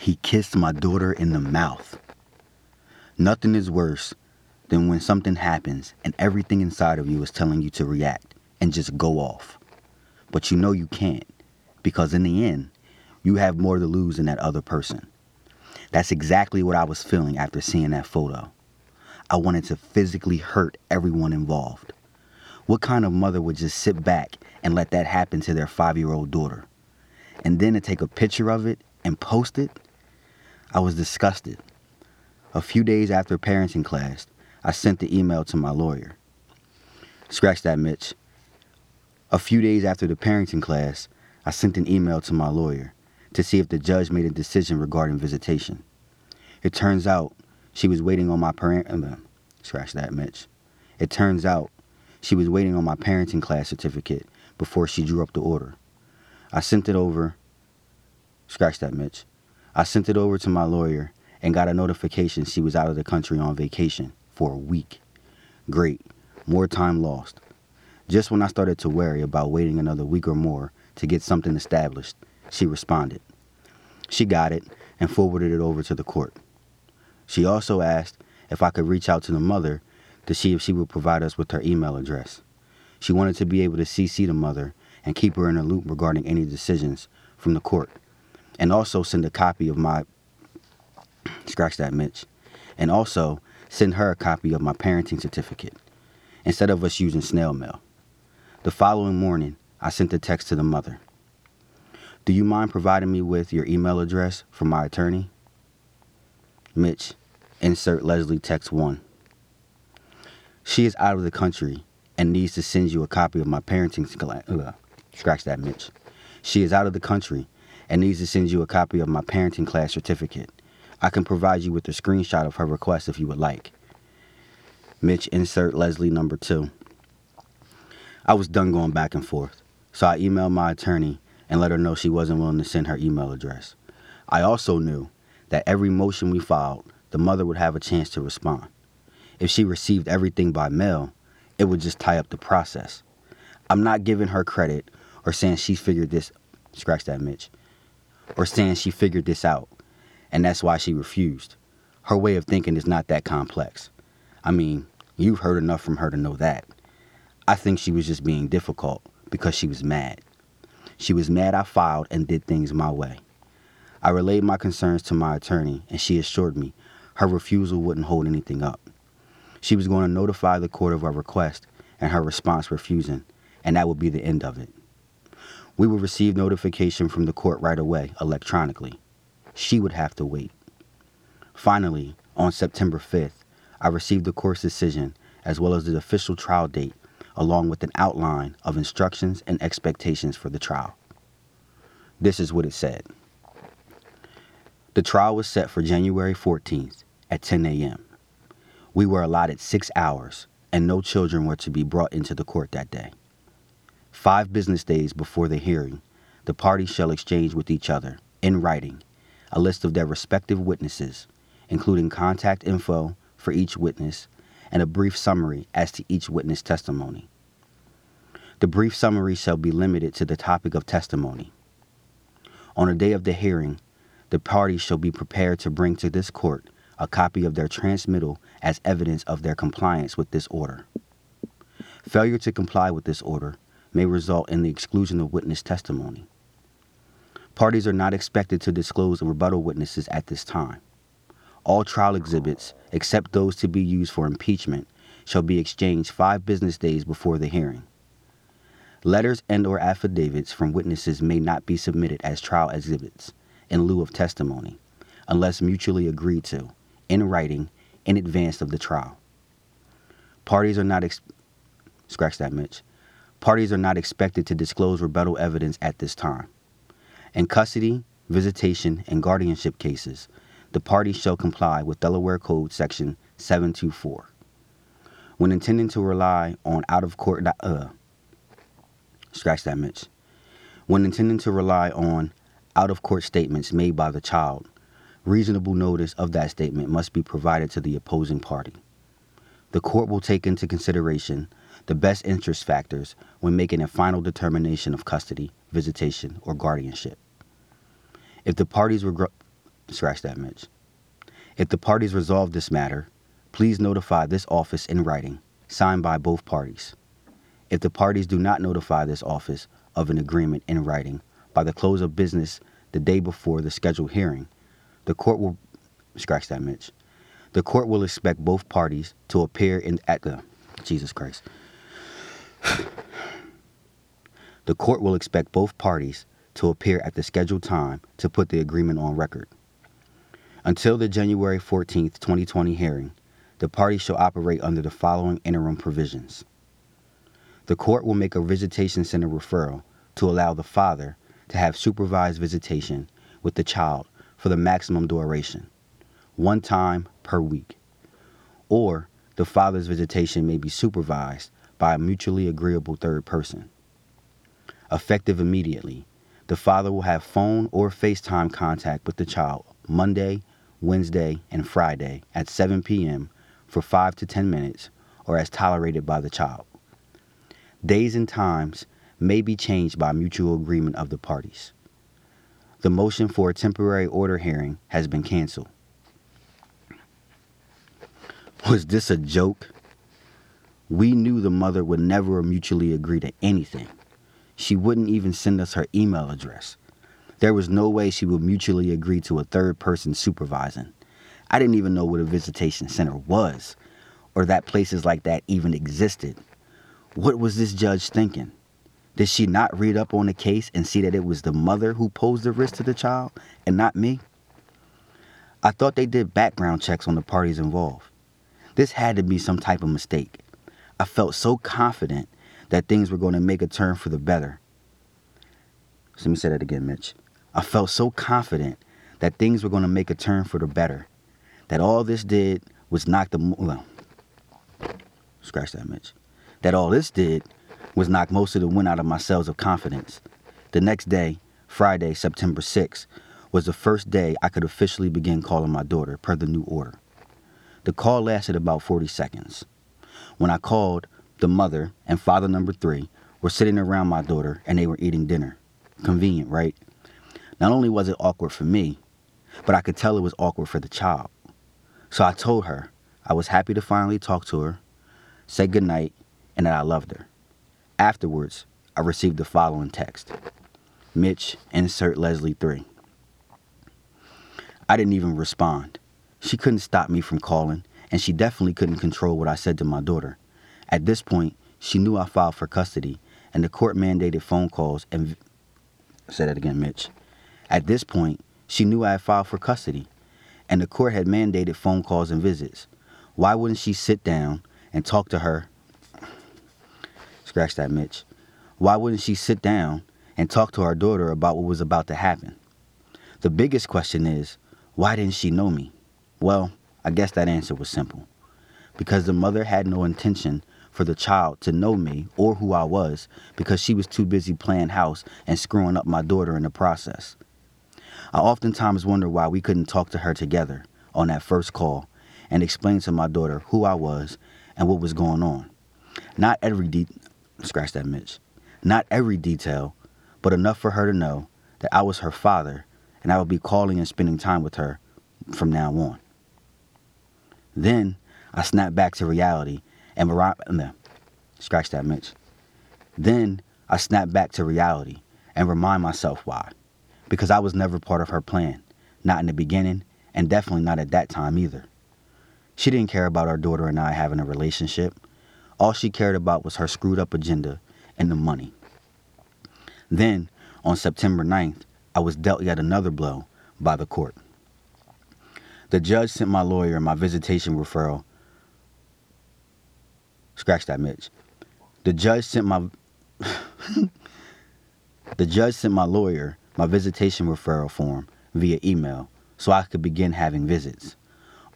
He kissed my daughter in the mouth. Nothing is worse than when something happens and everything inside of you is telling you to react and just go off. But you know you can't because in the end, you have more to lose than that other person. That's exactly what I was feeling after seeing that photo. I wanted to physically hurt everyone involved. What kind of mother would just sit back and let that happen to their five year old daughter? And then to take a picture of it and post it? I was disgusted. A few days after parenting class, I sent the email to my lawyer. Scratch that, Mitch. A few days after the parenting class, I sent an email to my lawyer to see if the judge made a decision regarding visitation. It turns out she was waiting on my parent. Uh, scratch that, Mitch. It turns out she was waiting on my parenting class certificate before she drew up the order. I sent it over. Scratch that, Mitch. I sent it over to my lawyer and got a notification she was out of the country on vacation for a week. Great. More time lost. Just when I started to worry about waiting another week or more to get something established, she responded. She got it and forwarded it over to the court. She also asked if I could reach out to the mother to see if she would provide us with her email address. She wanted to be able to CC the mother and keep her in a loop regarding any decisions from the court, and also send a copy of my scratch that Mitch, and also send her a copy of my parenting certificate instead of us using snail mail. The following morning, I sent a text to the mother. Do you mind providing me with your email address for my attorney? Mitch, insert Leslie text 1. She is out of the country and needs to send you a copy of my parenting scratch that Mitch. She is out of the country and needs to send you a copy of my parenting class certificate. I can provide you with a screenshot of her request if you would like. Mitch, insert Leslie number 2. I was done going back and forth, so I emailed my attorney and let her know she wasn't willing to send her email address. I also knew that every motion we filed, the mother would have a chance to respond. If she received everything by mail, it would just tie up the process. I'm not giving her credit or saying she figured this, scratch that, Mitch, or saying she figured this out, and that's why she refused. Her way of thinking is not that complex. I mean, you've heard enough from her to know that. I think she was just being difficult because she was mad. She was mad I filed and did things my way. I relayed my concerns to my attorney, and she assured me her refusal wouldn't hold anything up. She was going to notify the court of our request and her response refusing, and that would be the end of it. We would receive notification from the court right away, electronically. She would have to wait. Finally, on September 5th, I received the court's decision as well as the official trial date along with an outline of instructions and expectations for the trial. This is what it said. The trial was set for January 14th at 10 a.m. We were allotted six hours, and no children were to be brought into the court that day. Five business days before the hearing, the parties shall exchange with each other, in writing, a list of their respective witnesses, including contact info for each witness and a brief summary as to each witness testimony. The brief summary shall be limited to the topic of testimony. On the day of the hearing, the parties shall be prepared to bring to this court a copy of their transmittal as evidence of their compliance with this order. Failure to comply with this order may result in the exclusion of witness testimony. Parties are not expected to disclose rebuttal witnesses at this time. All trial exhibits, except those to be used for impeachment, shall be exchanged five business days before the hearing. Letters and or affidavits from witnesses may not be submitted as trial exhibits in lieu of testimony unless mutually agreed to in writing in advance of the trial. Parties are not ex- scratch that Mitch. Parties are not expected to disclose rebuttal evidence at this time. In custody, visitation, and guardianship cases, the parties shall comply with Delaware Code Section 724. When intending to rely on out of court, uh, scratch that, Mitch. When intending to rely on out of court statements made by the child, reasonable notice of that statement must be provided to the opposing party. The court will take into consideration the best interest factors when making a final determination of custody, visitation, or guardianship. If the parties regret Scratch that, Mitch. If the parties resolve this matter, please notify this office in writing, signed by both parties. If the parties do not notify this office of an agreement in writing by the close of business the day before the scheduled hearing, the court will scratch that, Mitch. The court will expect both parties to appear in at the Jesus Christ. the court will expect both parties to appear at the scheduled time to put the agreement on record. Until the January 14, 2020 hearing, the parties shall operate under the following interim provisions. The court will make a visitation center referral to allow the father to have supervised visitation with the child for the maximum duration, one time per week. Or the father's visitation may be supervised by a mutually agreeable third person. Effective immediately, the father will have phone or FaceTime contact with the child Monday, Wednesday, and Friday at 7 p.m. for 5 to 10 minutes or as tolerated by the child. Days and times may be changed by mutual agreement of the parties. The motion for a temporary order hearing has been canceled. Was this a joke? We knew the mother would never mutually agree to anything. She wouldn't even send us her email address. There was no way she would mutually agree to a third person supervising. I didn't even know what a visitation center was, or that places like that even existed. What was this judge thinking? Did she not read up on the case and see that it was the mother who posed the risk to the child and not me? I thought they did background checks on the parties involved. This had to be some type of mistake. I felt so confident that things were going to make a turn for the better. let me say that again, Mitch. I felt so confident that things were going to make a turn for the better. That all this did was knock the well, scratch that, Mitch. That all this did was knock most of the wind out of my cells of confidence. The next day, Friday, September 6th, was the first day I could officially begin calling my daughter per the new order. The call lasted about 40 seconds. When I called, the mother and father number three were sitting around my daughter and they were eating dinner. Convenient, right? Not only was it awkward for me, but I could tell it was awkward for the child. So I told her I was happy to finally talk to her, say goodnight, and that I loved her. Afterwards, I received the following text Mitch, insert Leslie 3. I didn't even respond. She couldn't stop me from calling, and she definitely couldn't control what I said to my daughter. At this point, she knew I filed for custody, and the court mandated phone calls and. Say that again, Mitch. At this point, she knew I had filed for custody, and the court had mandated phone calls and visits. Why wouldn't she sit down and talk to her? Scratch that, Mitch. Why wouldn't she sit down and talk to our daughter about what was about to happen? The biggest question is, why didn't she know me? Well, I guess that answer was simple. Because the mother had no intention for the child to know me or who I was because she was too busy playing house and screwing up my daughter in the process. I oftentimes wonder why we couldn't talk to her together on that first call and explain to my daughter who I was and what was going on. Not every de- scratch that Mitch. Not every detail, but enough for her to know that I was her father and I would be calling and spending time with her from now on. Then I snapped back to reality and Mariah, scratch that, Mitch. Then I snapped back to reality and remind myself why. Because I was never part of her plan, not in the beginning, and definitely not at that time either. She didn't care about our daughter and I having a relationship. All she cared about was her screwed up agenda and the money. Then, on September 9th, I was dealt yet another blow by the court. The judge sent my lawyer my visitation referral. Scratch that, Mitch. The judge sent my the judge sent my lawyer my visitation referral form via email so I could begin having visits.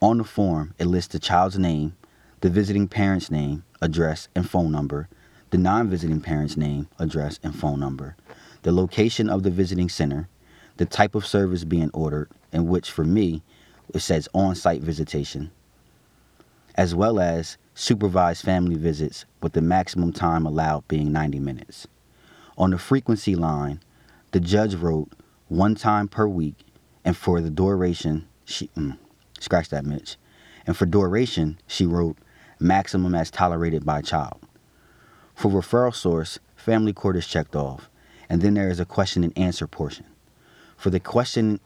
On the form, it lists the child's name, the visiting parent's name, address, and phone number, the non visiting parent's name, address, and phone number, the location of the visiting center, the type of service being ordered, in which for me it says on site visitation, as well as supervised family visits with the maximum time allowed being 90 minutes. On the frequency line, the judge wrote one time per week And for the duration, she mm, scratch that, Mitch. And for duration, she wrote maximum as tolerated by child. For referral source, family court is checked off, and then there is a question and answer portion. For the question,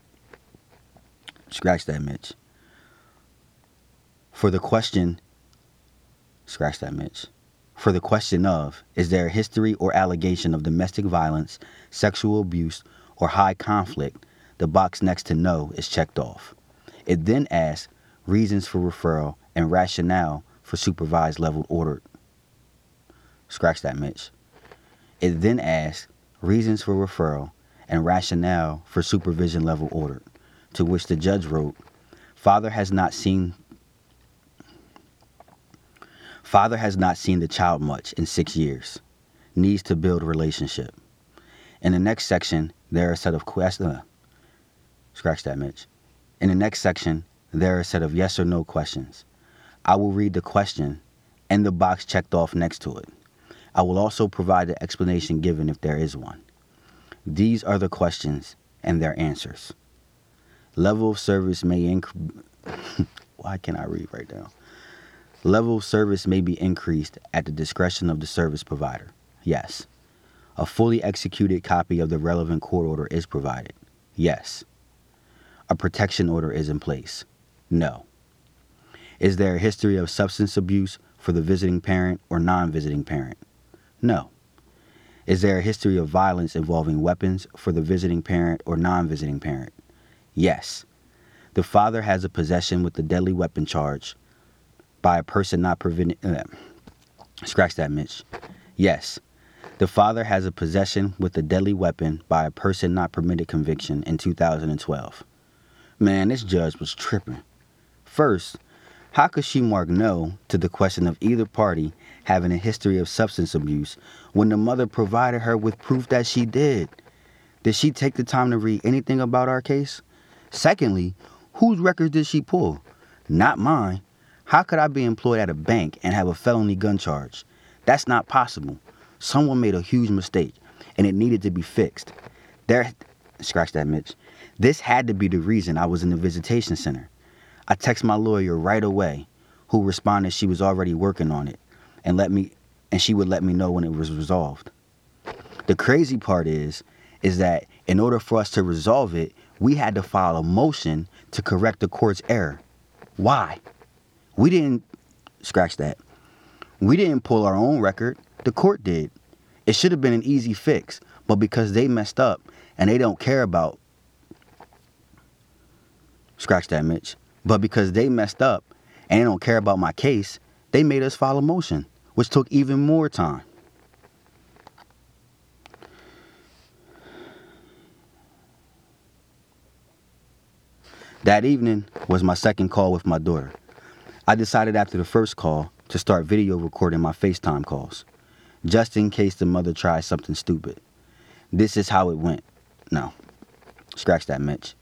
scratch that, Mitch. For the question, scratch that, Mitch. For the question of, is there a history or allegation of domestic violence, sexual abuse, or high conflict, the box next to no is checked off. It then asks reasons for referral and rationale for supervised level order. Scratch that, Mitch. It then asks reasons for referral and rationale for supervision level order, to which the judge wrote, Father has not seen Father has not seen the child much in six years. Needs to build relationship. In the next section, there are a set of questions. Uh, scratch that, Mitch. In the next section, there are a set of yes or no questions. I will read the question and the box checked off next to it. I will also provide the explanation given if there is one. These are the questions and their answers. Level of service may increase. Why can't I read right now? Level of service may be increased at the discretion of the service provider. Yes. A fully executed copy of the relevant court order is provided. Yes. A protection order is in place. No. Is there a history of substance abuse for the visiting parent or non visiting parent? No. Is there a history of violence involving weapons for the visiting parent or non visiting parent? Yes. The father has a possession with a deadly weapon charge by a person not preventing. Uh, scratch that, Mitch. Yes. The father has a possession with a deadly weapon by a person not permitted conviction in 2012. Man, this judge was tripping. First, how could she mark no to the question of either party having a history of substance abuse when the mother provided her with proof that she did? Did she take the time to read anything about our case? Secondly, whose records did she pull? Not mine. How could I be employed at a bank and have a felony gun charge? That's not possible. Someone made a huge mistake and it needed to be fixed. There, scratch that, Mitch. This had to be the reason I was in the visitation center. I text my lawyer right away, who responded she was already working on it and let me and she would let me know when it was resolved. The crazy part is is that in order for us to resolve it, we had to file a motion to correct the court's error. Why? We didn't scratch that. We didn't pull our own record. The court did. It should have been an easy fix, but because they messed up and they don't care about scratch that, Mitch. But because they messed up and they don't care about my case, they made us file a motion, which took even more time. That evening was my second call with my daughter. I decided after the first call to start video recording my FaceTime calls, just in case the mother tries something stupid. This is how it went. No, scratch that, Mitch.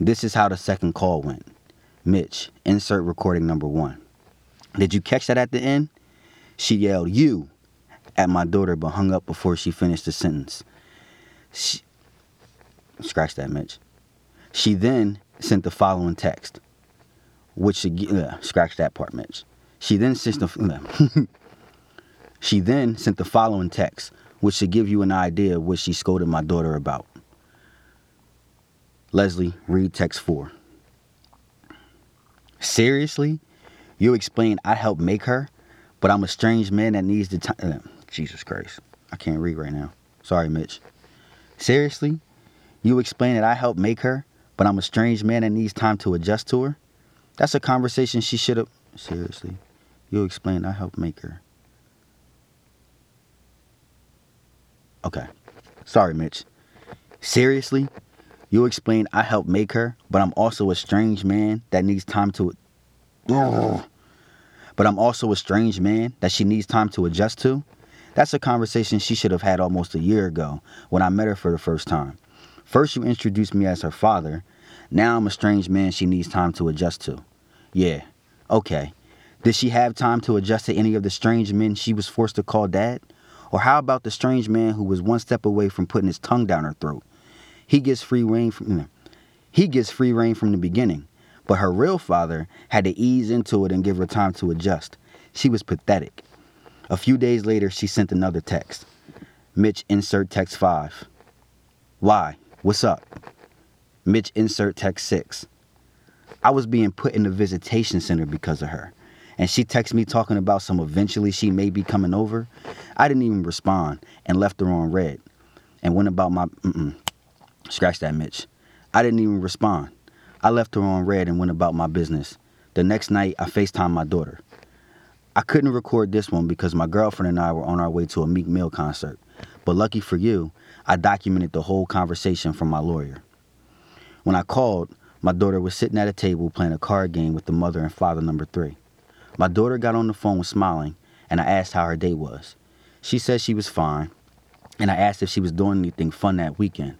This is how the second call went. Mitch, insert recording number one. Did you catch that at the end? She yelled, You, at my daughter, but hung up before she finished the sentence. She, scratch that, Mitch. She then sent the following text which should uh, scratch that part, Mitch. She then sent the she then sent the following text, which should give you an idea of what she scolded my daughter about. Leslie, read text four. Seriously? You explain I helped make her, but I'm a strange man that needs the time. Uh, Jesus Christ. I can't read right now. Sorry, Mitch. Seriously? You explain that I helped make her, but I'm a strange man that needs time to adjust to her? That's a conversation she should have. Seriously, you explain. I helped make her. Okay. Sorry, Mitch. Seriously? You explain I helped make her, but I'm also a strange man that needs time to. Ugh. But I'm also a strange man that she needs time to adjust to? That's a conversation she should have had almost a year ago when I met her for the first time. First, you introduced me as her father, now I'm a strange man she needs time to adjust to. Yeah, okay. Did she have time to adjust to any of the strange men she was forced to call dad? Or how about the strange man who was one step away from putting his tongue down her throat? He gets free rein from He gets free rein from the beginning, but her real father had to ease into it and give her time to adjust. She was pathetic. A few days later, she sent another text. Mitch, insert text 5. Why? What's up? Mitch, insert text 6. I was being put in the visitation center because of her. And she texted me talking about some eventually she may be coming over. I didn't even respond and left her on read and went about my. Mm-mm. Scratch that, Mitch. I didn't even respond. I left her on read and went about my business. The next night, I FaceTimed my daughter. I couldn't record this one because my girlfriend and I were on our way to a Meek Mill concert. But lucky for you, I documented the whole conversation from my lawyer. When I called, my daughter was sitting at a table playing a card game with the mother and father number three. My daughter got on the phone with smiling, and I asked how her day was. She said she was fine, and I asked if she was doing anything fun that weekend.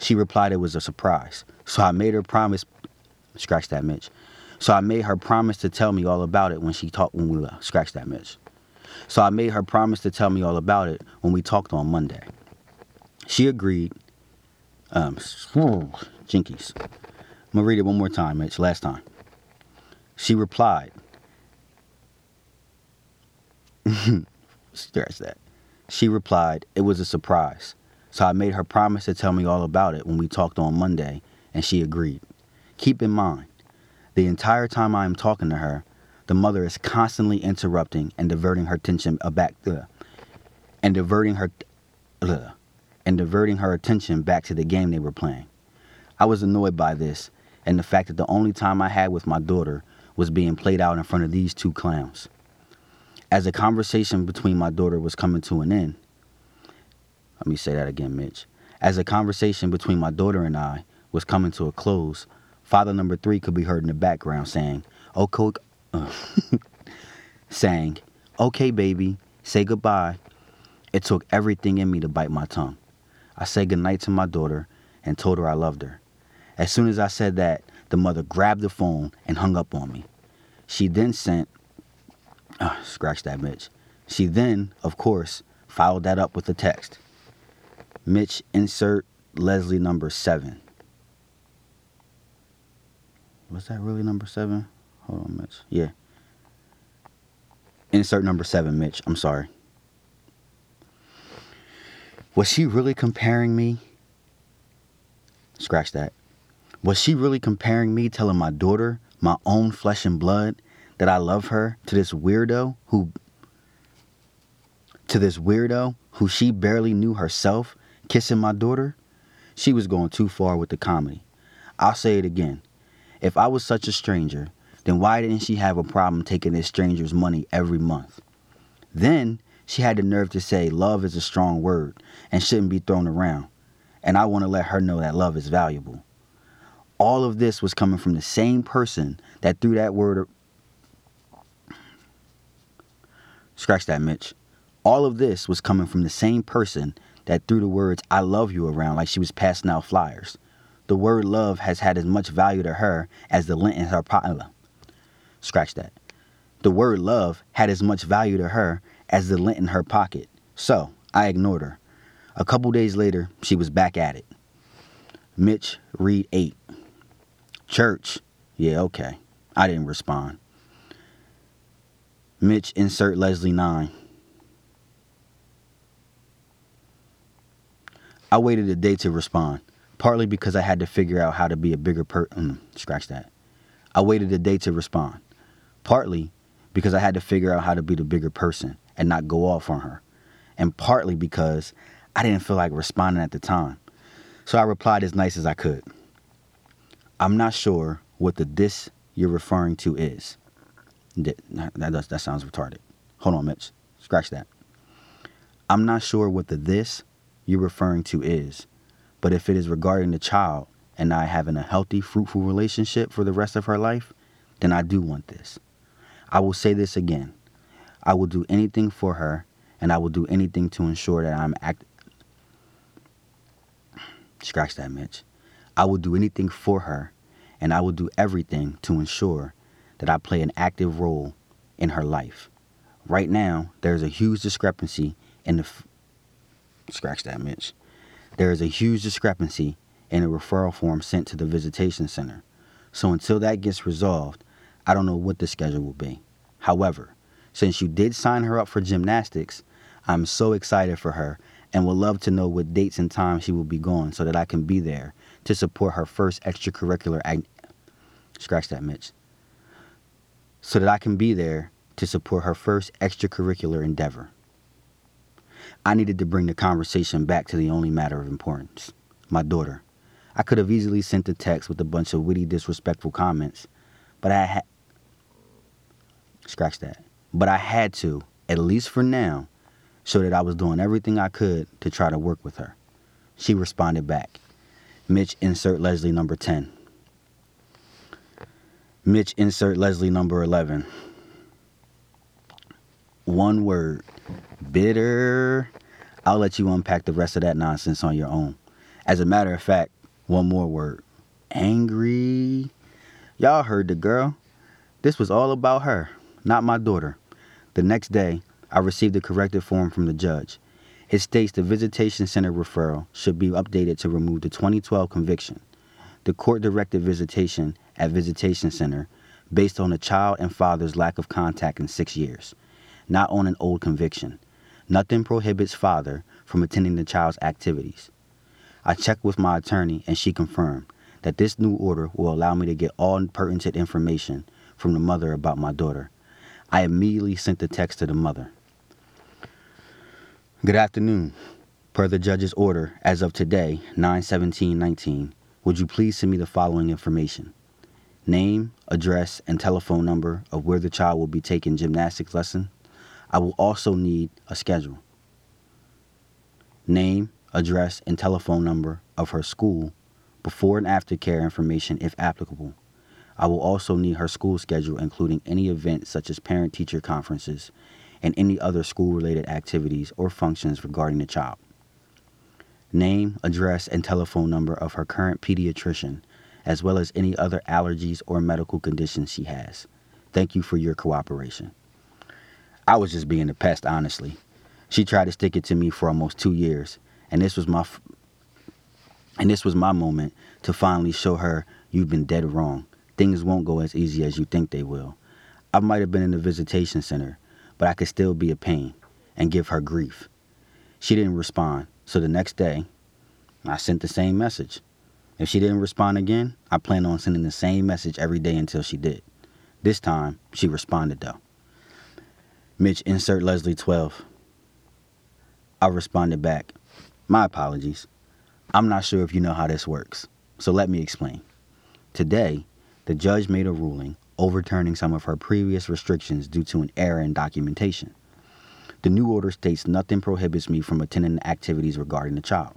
She replied it was a surprise. So I made her promise. Scratch that, Mitch. So I made her promise to tell me all about it when she talked when we uh, scratch that Mitch. So I made her promise to tell me all about it when we talked on Monday. She agreed. Um, jinkies. I'm gonna read it one more time, Mitch. Last time. She replied. Scratch that. She replied, It was a surprise. So I made her promise to tell me all about it when we talked on Monday, and she agreed. Keep in mind, the entire time I am talking to her, the mother is constantly interrupting and diverting her attention back uh, and diverting her uh, and diverting her attention back to the game they were playing. I was annoyed by this and the fact that the only time I had with my daughter was being played out in front of these two clowns. As the conversation between my daughter was coming to an end, let me say that again, Mitch. As the conversation between my daughter and I was coming to a close, Father number three could be heard in the background saying, "Okay, saying, okay, baby, say goodbye." It took everything in me to bite my tongue. I said goodnight to my daughter and told her I loved her. As soon as I said that, the mother grabbed the phone and hung up on me. She then sent, uh, scratch that, Mitch. She then, of course, followed that up with a text. Mitch, insert Leslie number seven. Was that really number seven? Hold on, Mitch. Yeah. Insert number seven, Mitch. I'm sorry. Was she really comparing me? Scratch that. Was she really comparing me, telling my daughter, my own flesh and blood, that I love her, to this weirdo who. to this weirdo who she barely knew herself, kissing my daughter? She was going too far with the comedy. I'll say it again. If I was such a stranger, then why didn't she have a problem taking this stranger's money every month? Then she had the nerve to say love is a strong word and shouldn't be thrown around. And I want to let her know that love is valuable. All of this was coming from the same person that threw that word. Scratch that, Mitch. All of this was coming from the same person that threw the words I love you around like she was passing out flyers. The word love has had as much value to her as the lint in her pocket. Scratch that. The word love had as much value to her as the lint in her pocket. So I ignored her. A couple days later, she was back at it. Mitch, read 8. Church. Yeah, okay. I didn't respond. Mitch, insert Leslie 9. I waited a day to respond, partly because I had to figure out how to be a bigger person. Mm, scratch that. I waited a day to respond, partly because I had to figure out how to be the bigger person and not go off on her, and partly because I didn't feel like responding at the time. So I replied as nice as I could. I'm not sure what the this you're referring to is. That, that, does, that sounds retarded. Hold on, Mitch. Scratch that. I'm not sure what the this you're referring to is, but if it is regarding the child and I having a healthy, fruitful relationship for the rest of her life, then I do want this. I will say this again. I will do anything for her, and I will do anything to ensure that I'm act. Scratch that, Mitch. I will do anything for her, and I will do everything to ensure that I play an active role in her life. Right now, there's a huge discrepancy in the. F- Scratch that, Mitch. There is a huge discrepancy in a referral form sent to the visitation center. So until that gets resolved, I don't know what the schedule will be. However, since you did sign her up for gymnastics, I'm so excited for her and would love to know what dates and times she will be going so that I can be there to support her first extracurricular ag- scratch that Mitch. So that I can be there to support her first extracurricular endeavor. I needed to bring the conversation back to the only matter of importance my daughter. I could have easily sent a text with a bunch of witty, disrespectful comments, but I had. Scratch that. But I had to, at least for now, show that I was doing everything I could to try to work with her. She responded back. Mitch, insert Leslie number 10. Mitch, insert Leslie number 11. One word bitter. I'll let you unpack the rest of that nonsense on your own. As a matter of fact, one more word angry. Y'all heard the girl. This was all about her, not my daughter. The next day, I received a corrected form from the judge. It states the visitation center referral should be updated to remove the 2012 conviction. The court directed visitation at visitation center based on the child and father's lack of contact in six years, not on an old conviction. Nothing prohibits father from attending the child's activities. I checked with my attorney and she confirmed that this new order will allow me to get all pertinent information from the mother about my daughter. I immediately sent the text to the mother. Good afternoon. Per the judge's order, as of today, 9-17-19, would you please send me the following information? Name, address, and telephone number of where the child will be taking gymnastics lesson. I will also need a schedule. Name, address, and telephone number of her school, before and after care information if applicable. I will also need her school schedule, including any events such as parent teacher conferences and any other school related activities or functions regarding the child. Name, address, and telephone number of her current pediatrician, as well as any other allergies or medical conditions she has. Thank you for your cooperation. I was just being a pest, honestly. She tried to stick it to me for almost two years, and this was my f- and this was my moment to finally show her you've been dead wrong. Things won't go as easy as you think they will. I might have been in the visitation center, but I could still be a pain and give her grief. She didn't respond, so the next day, I sent the same message. If she didn't respond again, I plan on sending the same message every day until she did. This time, she responded though. Mitch, insert Leslie 12. I responded back. My apologies. I'm not sure if you know how this works, so let me explain. Today, the judge made a ruling overturning some of her previous restrictions due to an error in documentation. The new order states nothing prohibits me from attending activities regarding the child.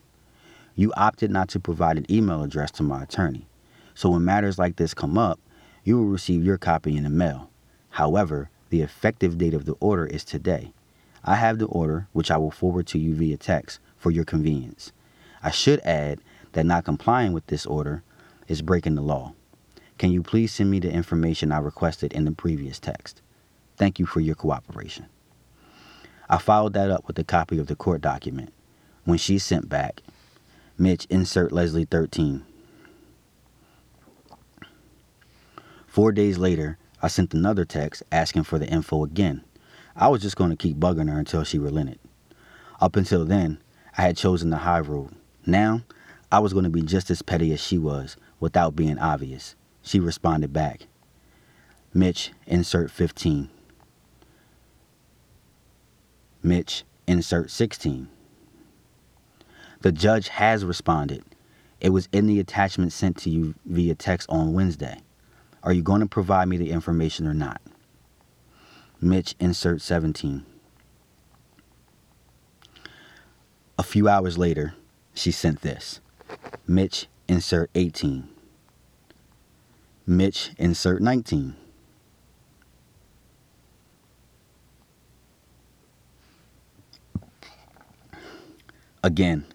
You opted not to provide an email address to my attorney, so when matters like this come up, you will receive your copy in the mail. However, the effective date of the order is today. I have the order, which I will forward to you via text for your convenience. I should add that not complying with this order is breaking the law. Can you please send me the information I requested in the previous text? Thank you for your cooperation. I followed that up with a copy of the court document. When she sent back, Mitch, insert Leslie 13. Four days later, I sent another text asking for the info again. I was just going to keep bugging her until she relented. Up until then, I had chosen the high road. Now, I was going to be just as petty as she was without being obvious. She responded back. Mitch, insert 15. Mitch, insert 16. The judge has responded. It was in the attachment sent to you via text on Wednesday. Are you going to provide me the information or not? Mitch, insert 17. A few hours later, she sent this Mitch, insert 18. Mitch, insert 19. Again,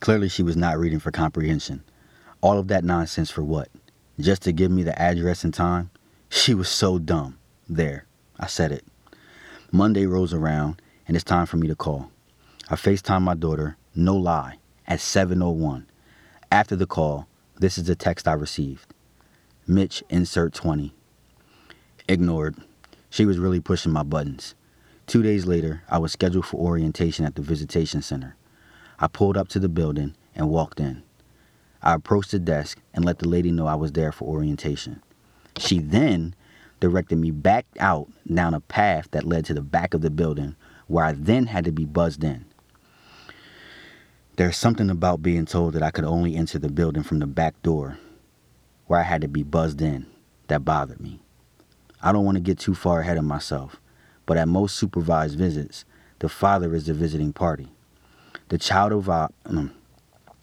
clearly she was not reading for comprehension. All of that nonsense for what? Just to give me the address and time? She was so dumb. There, I said it. Monday rolls around, and it's time for me to call. I FaceTime my daughter, no lie, at 7.01. After the call, This is the text I received. Mitch, insert 20. Ignored. She was really pushing my buttons. Two days later, I was scheduled for orientation at the visitation center. I pulled up to the building and walked in. I approached the desk and let the lady know I was there for orientation. She then directed me back out down a path that led to the back of the building where I then had to be buzzed in. There's something about being told that I could only enter the building from the back door where I had to be buzzed in that bothered me. I don't want to get too far ahead of myself, but at most supervised visits, the father is the visiting party. The child, um,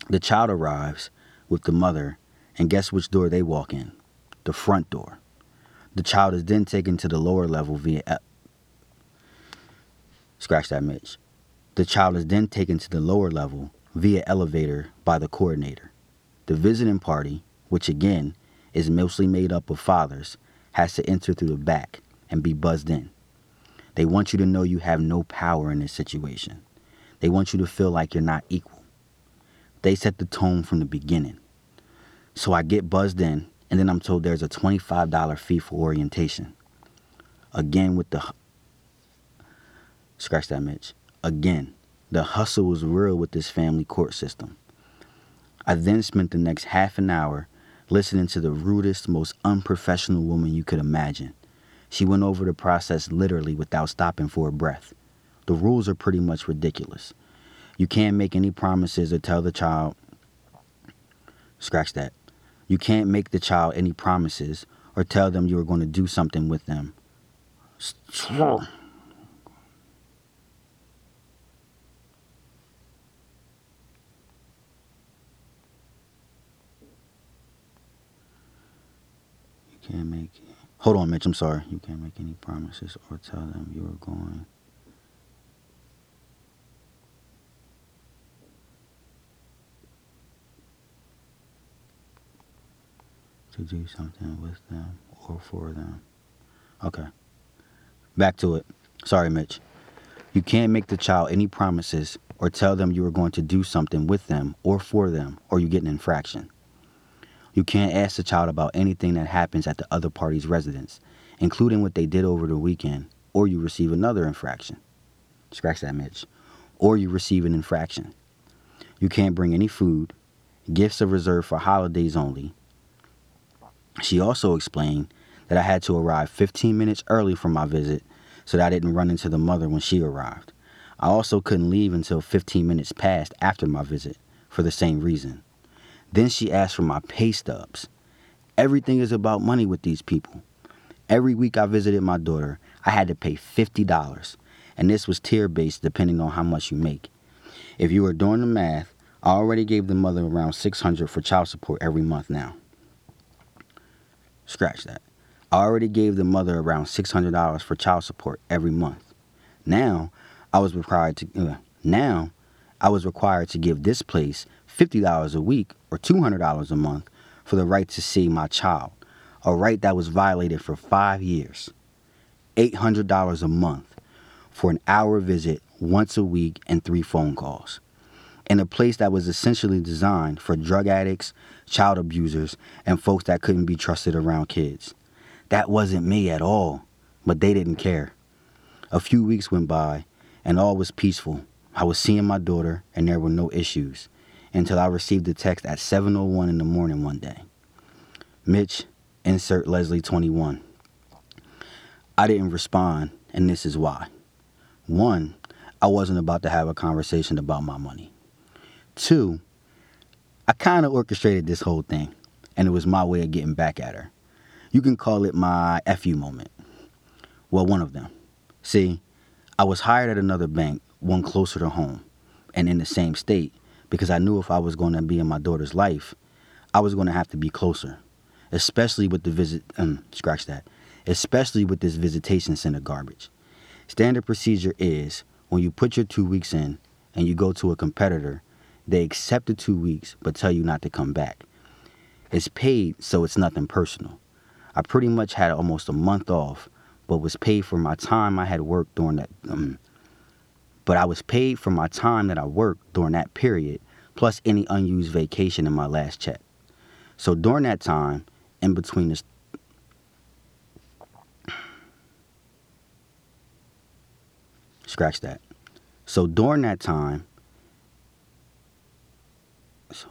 the child arrives with the mother, and guess which door they walk in? The front door. The child is then taken to the lower level via. Scratch that, Mitch. The child is then taken to the lower level via elevator by the coordinator. The visiting party, which again is mostly made up of fathers, has to enter through the back and be buzzed in. They want you to know you have no power in this situation. They want you to feel like you're not equal. They set the tone from the beginning. So I get buzzed in, and then I'm told there's a $25 fee for orientation. Again, with the. Scratch that, Mitch. Again, the hustle was real with this family court system. I then spent the next half an hour listening to the rudest, most unprofessional woman you could imagine. She went over the process literally without stopping for a breath. The rules are pretty much ridiculous. You can't make any promises or tell the child, scratch that. You can't make the child any promises or tell them you are going to do something with them. You can't make. Hold on, Mitch. I'm sorry. You can't make any promises or tell them you are going. To do something with them or for them. Okay. Back to it. Sorry, Mitch. You can't make the child any promises or tell them you are going to do something with them or for them or you get an infraction. You can't ask the child about anything that happens at the other party's residence, including what they did over the weekend, or you receive another infraction. Scratch that, Mitch. Or you receive an infraction. You can't bring any food. Gifts are reserved for holidays only. She also explained that I had to arrive 15 minutes early for my visit so that I didn't run into the mother when she arrived. I also couldn't leave until 15 minutes passed after my visit for the same reason. Then she asked for my pay stubs. Everything is about money with these people. Every week I visited my daughter, I had to pay $50, and this was tier based depending on how much you make. If you were doing the math, I already gave the mother around 600 for child support every month now. Scratch that. I already gave the mother around $600 for child support every month. Now, I was required to uh, now I was required to give this place $50 a week or $200 a month for the right to see my child, a right that was violated for 5 years. $800 a month for an hour visit once a week and 3 phone calls. In a place that was essentially designed for drug addicts, child abusers, and folks that couldn't be trusted around kids. That wasn't me at all, but they didn't care. A few weeks went by, and all was peaceful. I was seeing my daughter, and there were no issues until I received a text at 7:01 in the morning one day. Mitch, insert Leslie 21. I didn't respond, and this is why. One, I wasn't about to have a conversation about my money. Two, I kind of orchestrated this whole thing, and it was my way of getting back at her. You can call it my FU moment. Well, one of them. See, I was hired at another bank, one closer to home, and in the same state, because I knew if I was going to be in my daughter's life, I was going to have to be closer, especially with the visit. Um, scratch that. Especially with this visitation center garbage. Standard procedure is when you put your two weeks in and you go to a competitor, they accept the two weeks but tell you not to come back. It's paid, so it's nothing personal. I pretty much had almost a month off, but was paid for my time I had worked during that. Um, but I was paid for my time that I worked during that period, plus any unused vacation in my last check. So during that time, in between this. Scratch that. So during that time, so,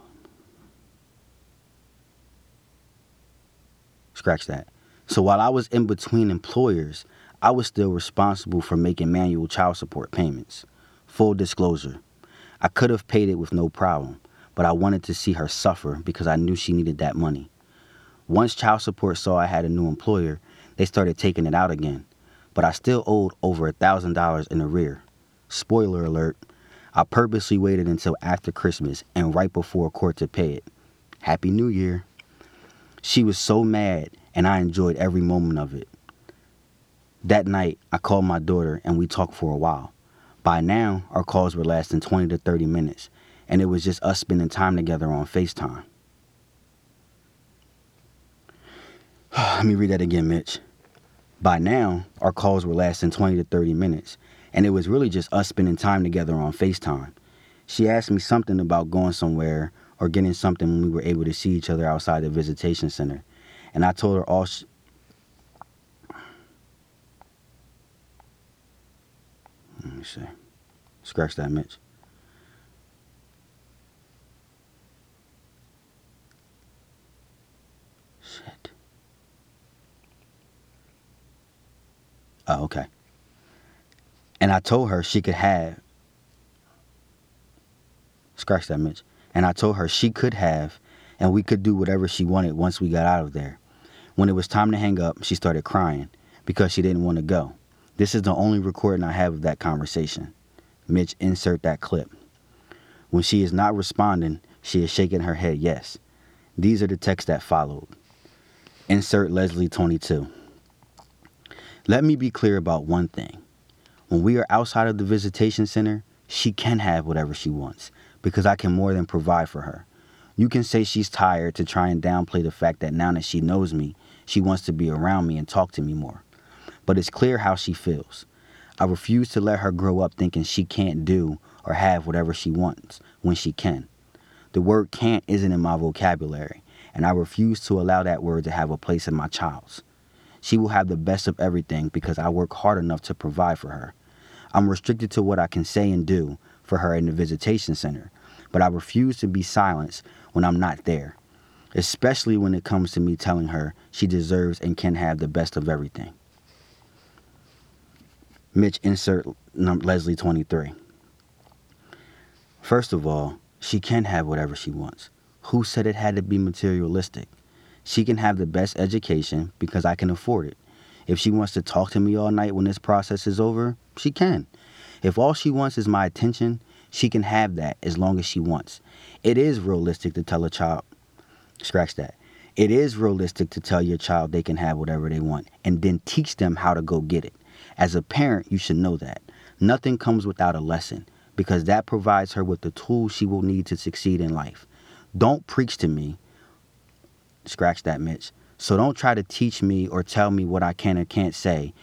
scratch that. So while I was in between employers, I was still responsible for making manual child support payments. Full disclosure, I could have paid it with no problem, but I wanted to see her suffer because I knew she needed that money. Once child support saw I had a new employer, they started taking it out again, but I still owed over a $1,000 in arrear. Spoiler alert, I purposely waited until after Christmas and right before court to pay it. Happy New Year. She was so mad, and I enjoyed every moment of it. That night, I called my daughter and we talked for a while. By now, our calls were lasting 20 to 30 minutes, and it was just us spending time together on FaceTime. Let me read that again, Mitch. By now, our calls were lasting 20 to 30 minutes, and it was really just us spending time together on FaceTime. She asked me something about going somewhere or getting something when we were able to see each other outside the visitation center, and I told her all. Let me see. Scratch that, Mitch. Shit. Oh, okay. And I told her she could have. Scratch that, Mitch. And I told her she could have, and we could do whatever she wanted once we got out of there. When it was time to hang up, she started crying because she didn't want to go. This is the only recording I have of that conversation. Mitch, insert that clip. When she is not responding, she is shaking her head yes. These are the texts that followed. Insert Leslie 22. Let me be clear about one thing. When we are outside of the visitation center, she can have whatever she wants because I can more than provide for her. You can say she's tired to try and downplay the fact that now that she knows me, she wants to be around me and talk to me more but it's clear how she feels. I refuse to let her grow up thinking she can't do or have whatever she wants when she can. The word can't isn't in my vocabulary, and I refuse to allow that word to have a place in my child's. She will have the best of everything because I work hard enough to provide for her. I'm restricted to what I can say and do for her in the visitation center, but I refuse to be silenced when I'm not there, especially when it comes to me telling her she deserves and can have the best of everything. Mitch insert Leslie 23. First of all, she can have whatever she wants. Who said it had to be materialistic? She can have the best education because I can afford it. If she wants to talk to me all night when this process is over, she can. If all she wants is my attention, she can have that as long as she wants. It is realistic to tell a child, scratch that. It is realistic to tell your child they can have whatever they want and then teach them how to go get it. As a parent, you should know that. Nothing comes without a lesson because that provides her with the tools she will need to succeed in life. Don't preach to me. Scratch that, Mitch. So don't try to teach me or tell me what I can or can't say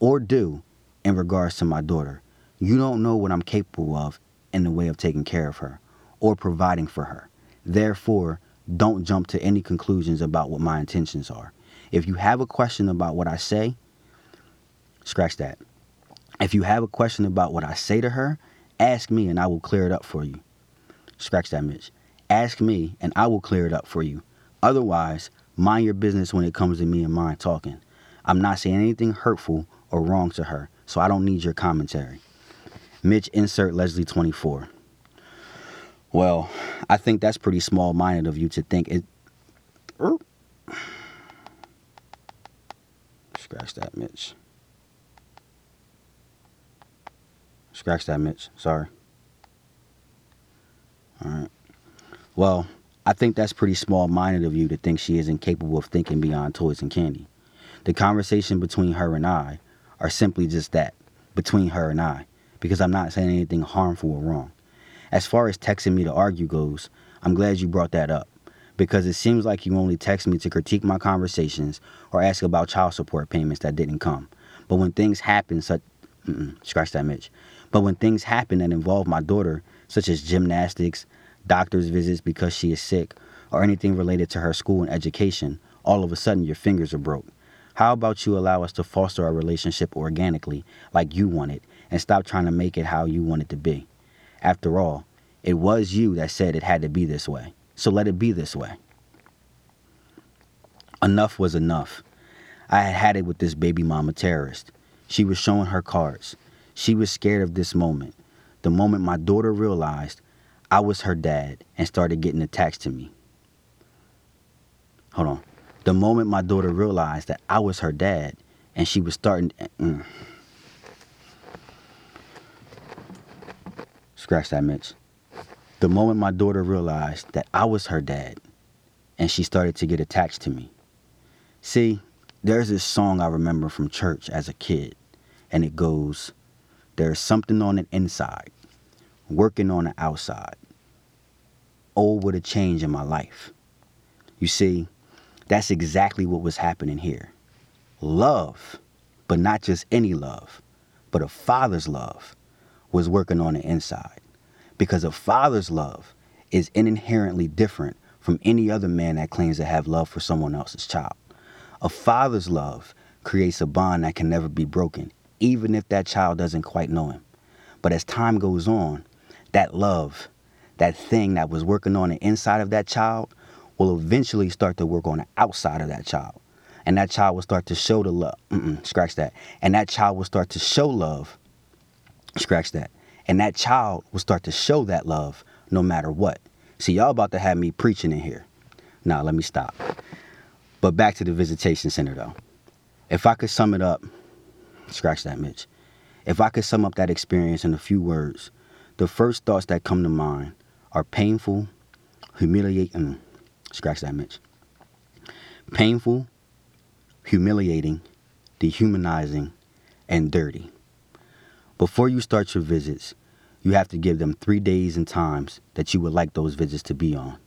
or do in regards to my daughter. You don't know what I'm capable of in the way of taking care of her or providing for her. Therefore, don't jump to any conclusions about what my intentions are. If you have a question about what I say, Scratch that. If you have a question about what I say to her, ask me and I will clear it up for you. Scratch that, Mitch. Ask me and I will clear it up for you. Otherwise, mind your business when it comes to me and mine talking. I'm not saying anything hurtful or wrong to her, so I don't need your commentary. Mitch, insert Leslie 24. Well, I think that's pretty small minded of you to think it. Scratch that, Mitch. Scratch that, Mitch. Sorry. All right. Well, I think that's pretty small minded of you to think she isn't capable of thinking beyond toys and candy. The conversation between her and I are simply just that between her and I, because I'm not saying anything harmful or wrong. As far as texting me to argue goes, I'm glad you brought that up because it seems like you only text me to critique my conversations or ask about child support payments that didn't come. But when things happen, such scratch that, Mitch. But when things happen that involve my daughter, such as gymnastics, doctor's visits because she is sick, or anything related to her school and education, all of a sudden your fingers are broke. How about you allow us to foster our relationship organically, like you want it, and stop trying to make it how you want it to be? After all, it was you that said it had to be this way, so let it be this way. Enough was enough. I had had it with this baby mama terrorist. She was showing her cards. She was scared of this moment. The moment my daughter realized I was her dad and started getting attached to me. Hold on. The moment my daughter realized that I was her dad and she was starting. Mm. Scratch that, Mitch. The moment my daughter realized that I was her dad and she started to get attached to me. See, there's this song I remember from church as a kid, and it goes, There's something on the inside, working on the outside. Oh, what a change in my life. You see, that's exactly what was happening here. Love, but not just any love, but a father's love was working on the inside. Because a father's love is inherently different from any other man that claims to have love for someone else's child. A father's love creates a bond that can never be broken, even if that child doesn't quite know him. But as time goes on, that love, that thing that was working on the inside of that child, will eventually start to work on the outside of that child. And that child will start to show the love. Mm-mm, scratch that. And that child will start to show love. Scratch that. And that child will start to show that love no matter what. See, y'all about to have me preaching in here. Now, let me stop. But back to the visitation center though. If I could sum it up, scratch that, Mitch. If I could sum up that experience in a few words, the first thoughts that come to mind are painful, humiliating, scratch that, Mitch. Painful, humiliating, dehumanizing, and dirty. Before you start your visits, you have to give them three days and times that you would like those visits to be on,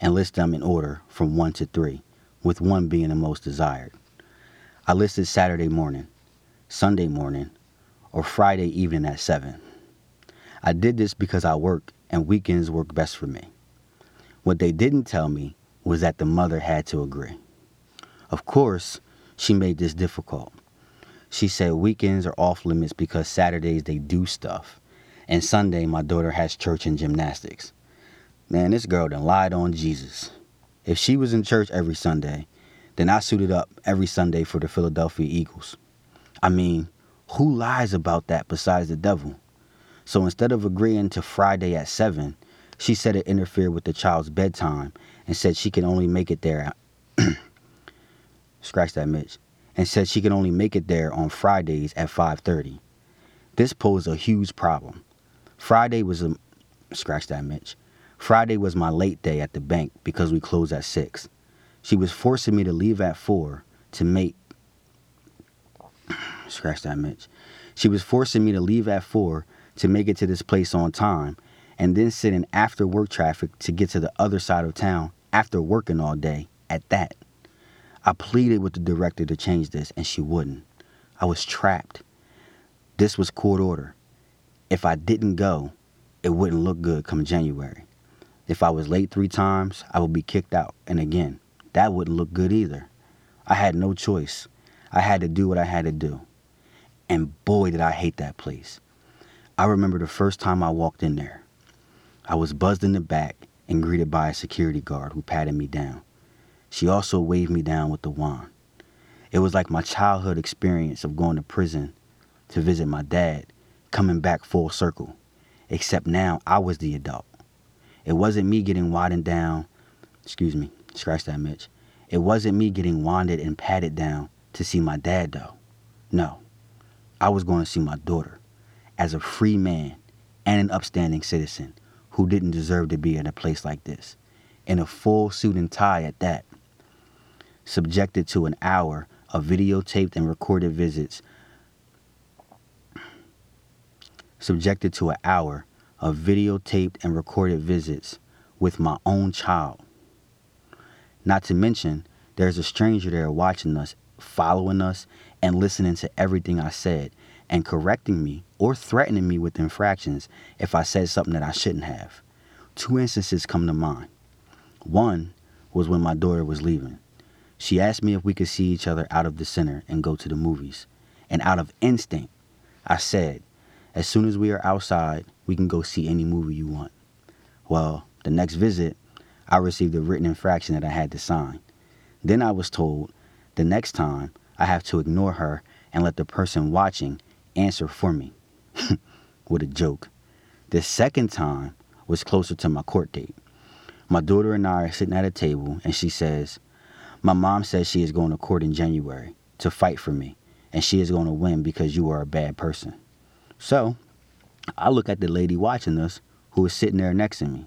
and list them in order from one to three with one being the most desired. I listed Saturday morning, Sunday morning, or Friday evening at 7. I did this because I work and weekends work best for me. What they didn't tell me was that the mother had to agree. Of course, she made this difficult. She said weekends are off limits because Saturdays they do stuff, and Sunday my daughter has church and gymnastics. Man, this girl done lied on Jesus. If she was in church every Sunday, then I suited up every Sunday for the Philadelphia Eagles. I mean, who lies about that besides the devil? So instead of agreeing to Friday at 7, she said it interfered with the child's bedtime and said she can only make it there. Scratch that, Mitch. And said she can only make it there on Fridays at 5:30. This posed a huge problem. Friday was a scratch that, Mitch. Friday was my late day at the bank because we closed at 6. She was forcing me to leave at 4 to make. Scratch that, Mitch. She was forcing me to leave at 4 to make it to this place on time and then sit in after work traffic to get to the other side of town after working all day at that. I pleaded with the director to change this and she wouldn't. I was trapped. This was court order. If I didn't go, it wouldn't look good come January. If I was late three times, I would be kicked out. And again, that wouldn't look good either. I had no choice. I had to do what I had to do. And boy, did I hate that place. I remember the first time I walked in there. I was buzzed in the back and greeted by a security guard who patted me down. She also waved me down with the wand. It was like my childhood experience of going to prison to visit my dad, coming back full circle. Except now I was the adult. It wasn't me getting wadded down. Excuse me, scratch that, Mitch. It wasn't me getting wanded and patted down to see my dad, though. No, I was going to see my daughter as a free man and an upstanding citizen who didn't deserve to be in a place like this, in a full suit and tie at that. Subjected to an hour of videotaped and recorded visits. Subjected to an hour of videotaped and recorded visits with my own child. Not to mention, there's a stranger there watching us, following us, and listening to everything I said, and correcting me or threatening me with infractions if I said something that I shouldn't have. Two instances come to mind. One was when my daughter was leaving. She asked me if we could see each other out of the center and go to the movies. And out of instinct, I said, as soon as we are outside, we can go see any movie you want. Well, the next visit, I received a written infraction that I had to sign. Then I was told the next time I have to ignore her and let the person watching answer for me. what a joke. The second time was closer to my court date. My daughter and I are sitting at a table, and she says, My mom says she is going to court in January to fight for me, and she is going to win because you are a bad person. So I look at the lady watching us who is sitting there next to me.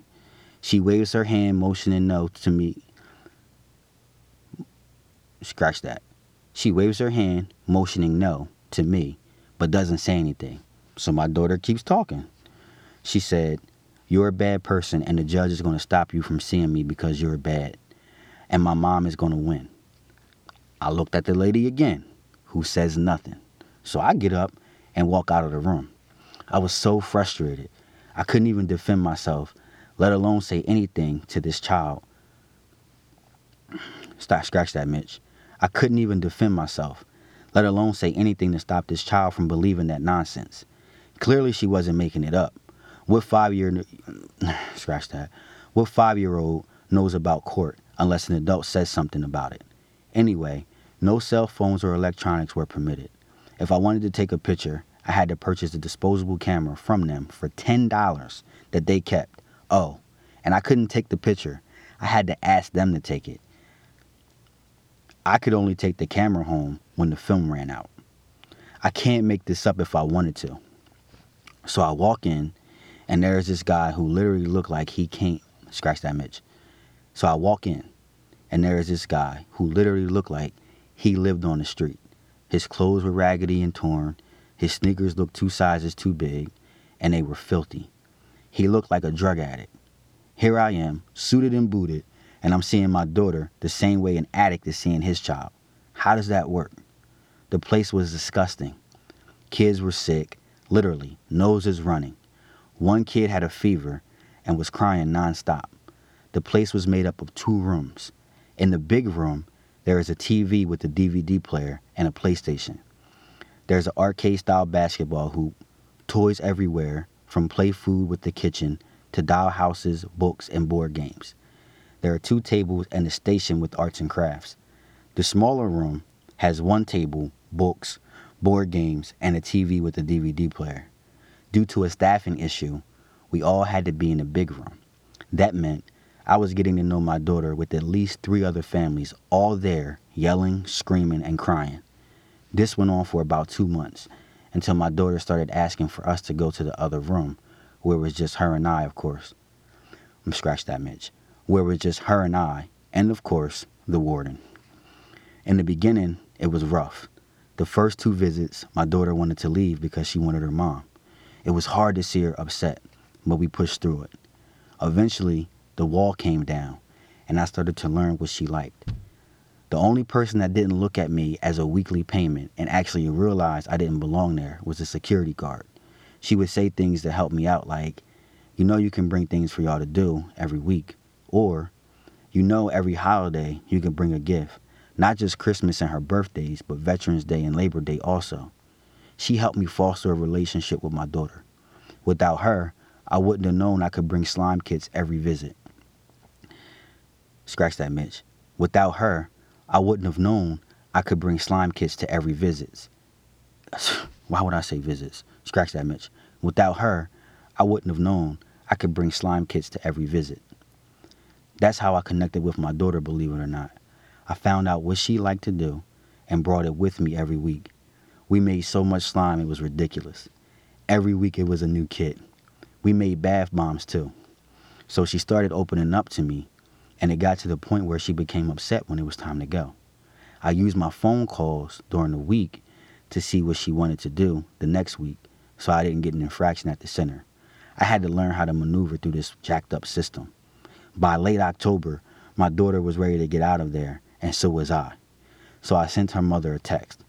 She waves her hand, motioning no to me. Scratch that. She waves her hand, motioning no to me, but doesn't say anything. So my daughter keeps talking. She said, You're a bad person, and the judge is going to stop you from seeing me because you're bad. And my mom is going to win. I looked at the lady again, who says nothing. So I get up and walk out of the room. I was so frustrated. I couldn't even defend myself, let alone say anything to this child. Stop, scratch that, Mitch. I couldn't even defend myself, let alone say anything to stop this child from believing that nonsense. Clearly, she wasn't making it up. What five year scratch that? What five year old knows about court unless an adult says something about it? Anyway, no cell phones or electronics were permitted. If I wanted to take a picture, I had to purchase a disposable camera from them for $10 that they kept. Oh, and I couldn't take the picture. I had to ask them to take it. I could only take the camera home when the film ran out. I can't make this up if I wanted to. So I walk in, and there's this guy who literally looked like he can't scratch that Mitch. So I walk in, and there's this guy who literally looked like he lived on the street. His clothes were raggedy and torn, his sneakers looked two sizes too big, and they were filthy. He looked like a drug addict. Here I am, suited and booted, and I'm seeing my daughter the same way an addict is seeing his child. How does that work? The place was disgusting. Kids were sick, literally, noses running. One kid had a fever and was crying nonstop. The place was made up of two rooms. In the big room, there is a TV with a DVD player and a PlayStation. There's an arcade style basketball hoop, toys everywhere, from play food with the kitchen to doll houses, books, and board games. There are two tables and a station with arts and crafts. The smaller room has one table, books, board games, and a TV with a DVD player. Due to a staffing issue, we all had to be in the big room. That meant I was getting to know my daughter with at least three other families, all there, yelling, screaming, and crying. This went on for about two months until my daughter started asking for us to go to the other room, where it was just her and I, of course. I'm scratch that, Mitch where it was just her and I, and of course, the warden. In the beginning, it was rough. The first two visits, my daughter wanted to leave because she wanted her mom. It was hard to see her upset, but we pushed through it. Eventually, the wall came down, and I started to learn what she liked. The only person that didn't look at me as a weekly payment and actually realized I didn't belong there was the security guard. She would say things to help me out, like, You know, you can bring things for y'all to do every week. Or, you know, every holiday you can bring a gift, not just Christmas and her birthdays, but Veterans Day and Labor Day also. She helped me foster a relationship with my daughter. Without her, I wouldn't have known I could bring slime kits every visit. Scratch that, Mitch. Without her, I wouldn't have known I could bring slime kits to every visit. Why would I say visits? Scratch that, Mitch. Without her, I wouldn't have known I could bring slime kits to every visit. That's how I connected with my daughter, believe it or not. I found out what she liked to do and brought it with me every week. We made so much slime, it was ridiculous. Every week it was a new kit. We made bath bombs too. So she started opening up to me, and it got to the point where she became upset when it was time to go. I used my phone calls during the week to see what she wanted to do the next week so I didn't get an infraction at the center. I had to learn how to maneuver through this jacked up system. By late October, my daughter was ready to get out of there, and so was I. So I sent her mother a text.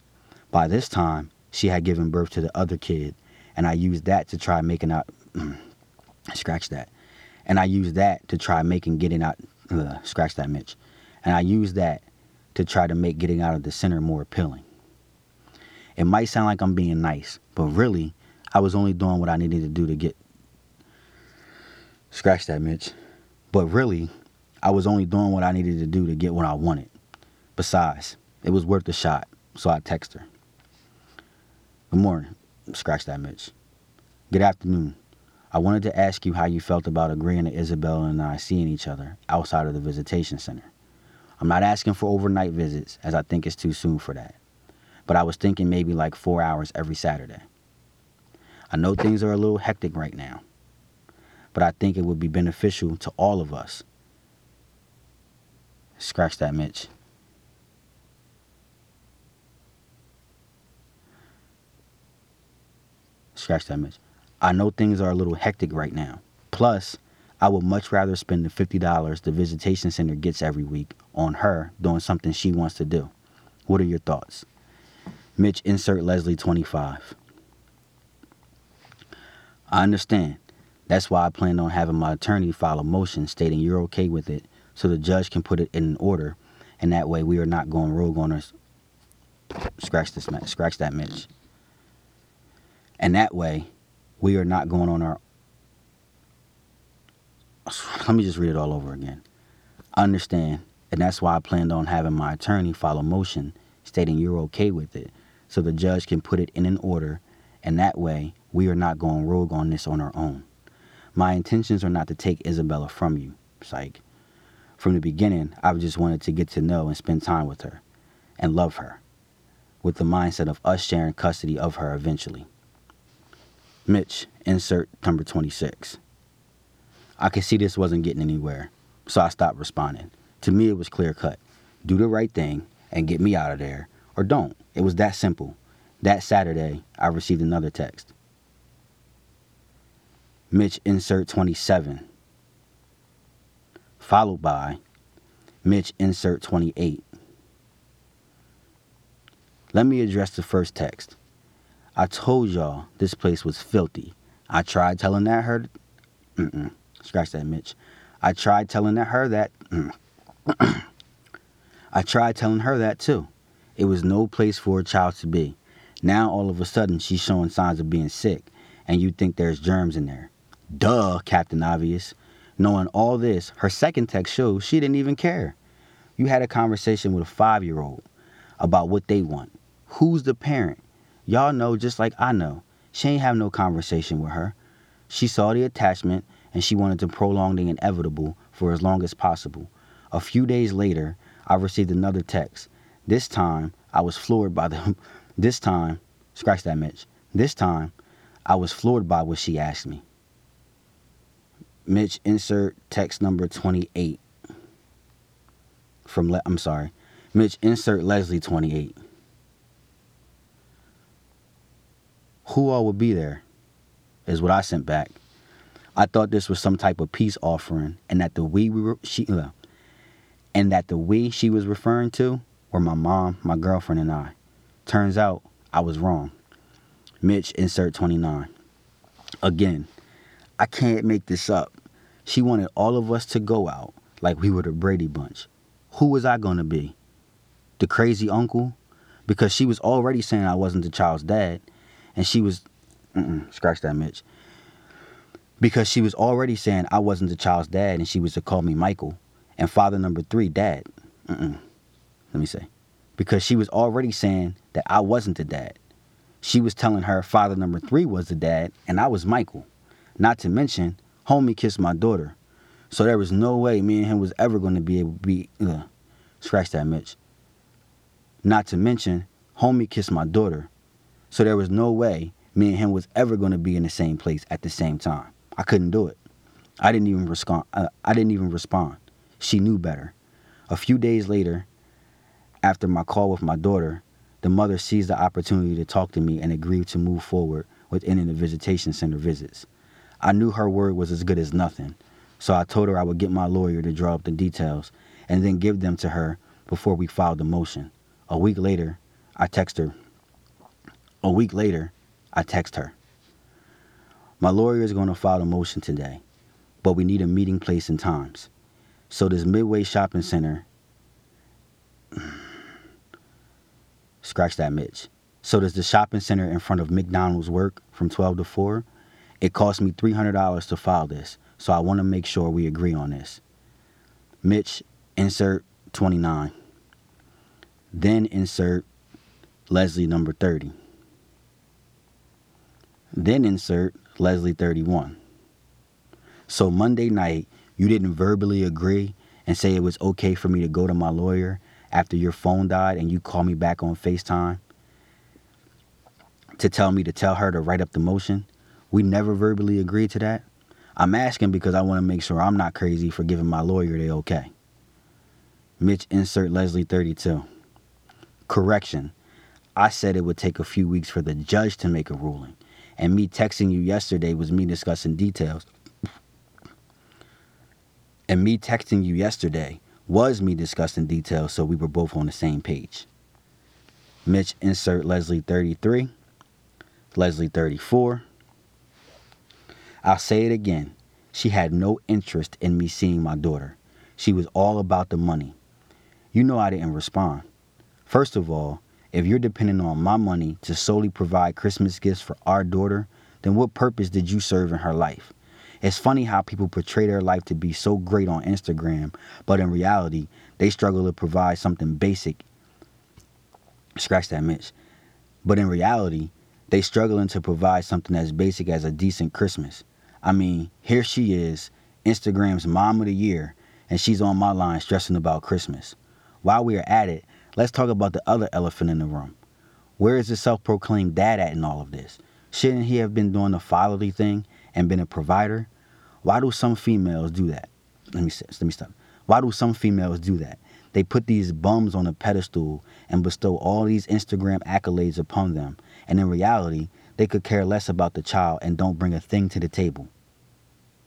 By this time, she had given birth to the other kid, and I used that to try making out. scratch that. And I used that to try making getting out. Ugh, scratch that, Mitch. and I used that to try to make getting out of the center more appealing. It might sound like I'm being nice, but really, I was only doing what I needed to do to get. Scratch that, Mitch. But really, I was only doing what I needed to do to get what I wanted. Besides, it was worth the shot, so I text her. Good morning. Scratch that, Mitch. Good afternoon. I wanted to ask you how you felt about agreeing to Isabel and I seeing each other outside of the visitation center. I'm not asking for overnight visits, as I think it's too soon for that. But I was thinking maybe like four hours every Saturday. I know things are a little hectic right now, but I think it would be beneficial to all of us. Scratch that, Mitch. Scratch that, Mitch. I know things are a little hectic right now. Plus, I would much rather spend the $50 the visitation center gets every week on her doing something she wants to do. What are your thoughts? Mitch, insert Leslie 25. I understand. That's why I planned on having my attorney file a motion stating you're okay with it so the judge can put it in order and that way we are not going rogue on us. Scratch this, scratch that, Mitch. And that way we are not going on our. Let me just read it all over again. I understand, and that's why I planned on having my attorney file a motion stating you're okay with it, so the judge can put it in an order, and that way we are not going rogue on this on our own. My intentions are not to take Isabella from you, psych. From the beginning, I've just wanted to get to know and spend time with her, and love her, with the mindset of us sharing custody of her eventually. Mitch, insert number 26. I could see this wasn't getting anywhere, so I stopped responding. To me, it was clear cut. Do the right thing and get me out of there, or don't. It was that simple. That Saturday, I received another text. Mitch, insert 27. Followed by Mitch, insert 28. Let me address the first text. I told y'all this place was filthy. I tried telling that her. Mm-mm. Scratch that, Mitch. I tried telling that her that. Mm. I tried telling her that too. It was no place for a child to be. Now all of a sudden she's showing signs of being sick, and you think there's germs in there. Duh, Captain Obvious. Knowing all this, her second text shows she didn't even care. You had a conversation with a five year old about what they want. Who's the parent? Y'all know just like I know. She ain't have no conversation with her. She saw the attachment and she wanted to prolong the inevitable for as long as possible. A few days later, I received another text. This time, I was floored by the. This time, scratch that, Mitch. This time, I was floored by what she asked me. Mitch, insert text number 28. From, Le- I'm sorry. Mitch, insert Leslie 28. who all would be there, is what I sent back. I thought this was some type of peace offering, and that the we, we were she, uh, and that the we she was referring to were my mom, my girlfriend, and I. Turns out I was wrong. Mitch, insert 29. Again, I can't make this up. She wanted all of us to go out like we were the Brady Bunch. Who was I to be? The crazy uncle? Because she was already saying I wasn't the child's dad, and she was, scratch that, Mitch. Because she was already saying I wasn't the child's dad, and she was to call me Michael, and father number three, dad. Mm-mm. Let me say, because she was already saying that I wasn't the dad. She was telling her father number three was the dad, and I was Michael. Not to mention, homie kissed my daughter. So there was no way me and him was ever going to be able to be. Uh, scratch that, Mitch. Not to mention, homie kissed my daughter. So there was no way me and him was ever going to be in the same place at the same time. I couldn't do it. I didn't even respond. Uh, I didn't even respond. She knew better. A few days later, after my call with my daughter, the mother seized the opportunity to talk to me and agreed to move forward with ending the visitation center visits. I knew her word was as good as nothing, so I told her I would get my lawyer to draw up the details and then give them to her before we filed the motion. A week later, I text her. A week later, I text her. My lawyer is going to file a motion today, but we need a meeting place and times. So this Midway Shopping Center. Scratch that, Mitch. So does the shopping center in front of McDonald's work from 12 to 4? It cost me $300 to file this, so I want to make sure we agree on this. Mitch, insert 29. Then insert Leslie number 30. Then insert Leslie 31. So Monday night, you didn't verbally agree and say it was okay for me to go to my lawyer after your phone died and you called me back on FaceTime to tell me to tell her to write up the motion. We never verbally agreed to that. I'm asking because I want to make sure I'm not crazy for giving my lawyer the okay. Mitch, insert Leslie 32. Correction. I said it would take a few weeks for the judge to make a ruling. And me texting you yesterday was me discussing details. And me texting you yesterday was me discussing details so we were both on the same page. Mitch, insert Leslie 33. Leslie 34. I'll say it again. She had no interest in me seeing my daughter. She was all about the money. You know I didn't respond. First of all, if you're depending on my money to solely provide Christmas gifts for our daughter, then what purpose did you serve in her life? It's funny how people portray their life to be so great on Instagram, but in reality, they struggle to provide something basic. Scratch that, Mitch. But in reality, they struggling to provide something as basic as a decent Christmas. I mean, here she is, Instagram's mom of the year, and she's on my line stressing about Christmas. While we are at it, let's talk about the other elephant in the room. Where is the self proclaimed dad at in all of this? Shouldn't he have been doing the fatherly thing and been a provider? Why do some females do that? Let me let me stop. Why do some females do that? They put these bums on a pedestal and bestow all these Instagram accolades upon them, and in reality, they could care less about the child and don't bring a thing to the table.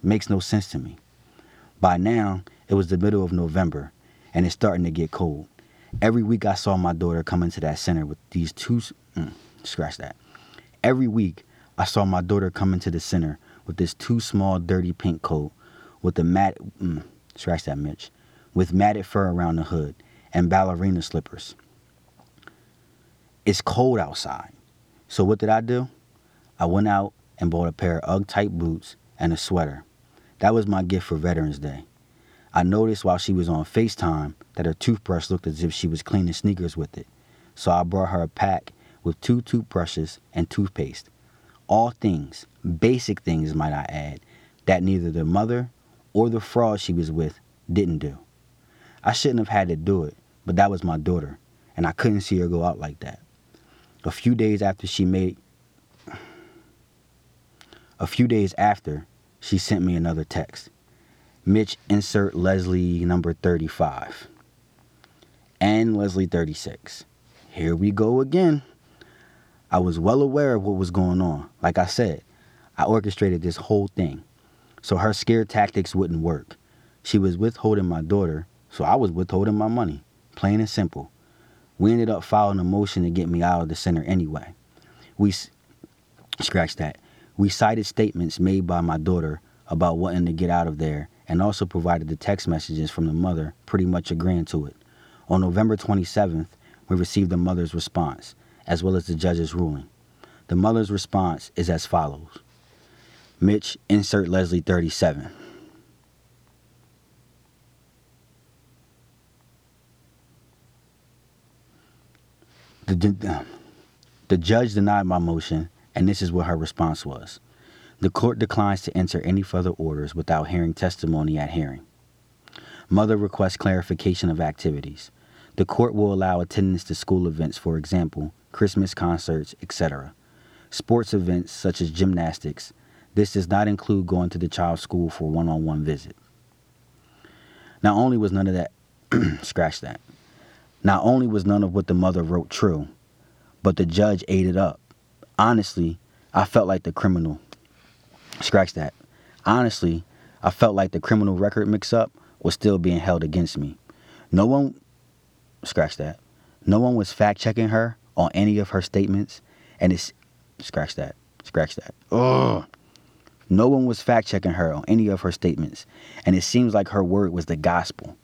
Makes no sense to me. By now, it was the middle of November, and it's starting to get cold. Every week I saw my daughter come into that center with these two, mm, scratch that. Every week I saw my daughter come into the center with this too small, dirty pink coat with the mat, mm, scratch that, Mitch, with matted fur around the hood and ballerina slippers. It's cold outside. So what did I do? I went out and bought a pair of UGG type boots and a sweater. That was my gift for Veterans Day. I noticed while she was on FaceTime that her toothbrush looked as if she was cleaning sneakers with it. So I brought her a pack with two toothbrushes and toothpaste. All things, basic things, might I add, that neither the mother or the fraud she was with didn't do. I shouldn't have had to do it, but that was my daughter, and I couldn't see her go out like that. A few days after she made a few days after, she sent me another text. Mitch, insert Leslie number 35. And Leslie 36. Here we go again. I was well aware of what was going on. Like I said, I orchestrated this whole thing. So her scare tactics wouldn't work. She was withholding my daughter, so I was withholding my money. Plain and simple. We ended up filing a motion to get me out of the center anyway. We, scratch that. We cited statements made by my daughter about wanting to get out of there and also provided the text messages from the mother pretty much agreeing to it. On November 27th, we received the mother's response, as well as the judge's ruling. The mother's response is as follows Mitch, insert Leslie 37. The, the judge denied my motion, and this is what her response was. The court declines to enter any further orders without hearing testimony at hearing. Mother requests clarification of activities. The court will allow attendance to school events, for example, Christmas concerts, etc. Sports events such as gymnastics. This does not include going to the child's school for one on one visit. Not only was none of that, scratch that. Not only was none of what the mother wrote true, but the judge ate it up. Honestly, I felt like the criminal Scratch that. Honestly, I felt like the criminal record mix up was still being held against me. No one, scratch that. No one was fact checking her on any of her statements, and it's, scratch that, scratch that. Ugh. No one was fact checking her on any of her statements, and it seems like her word was the gospel.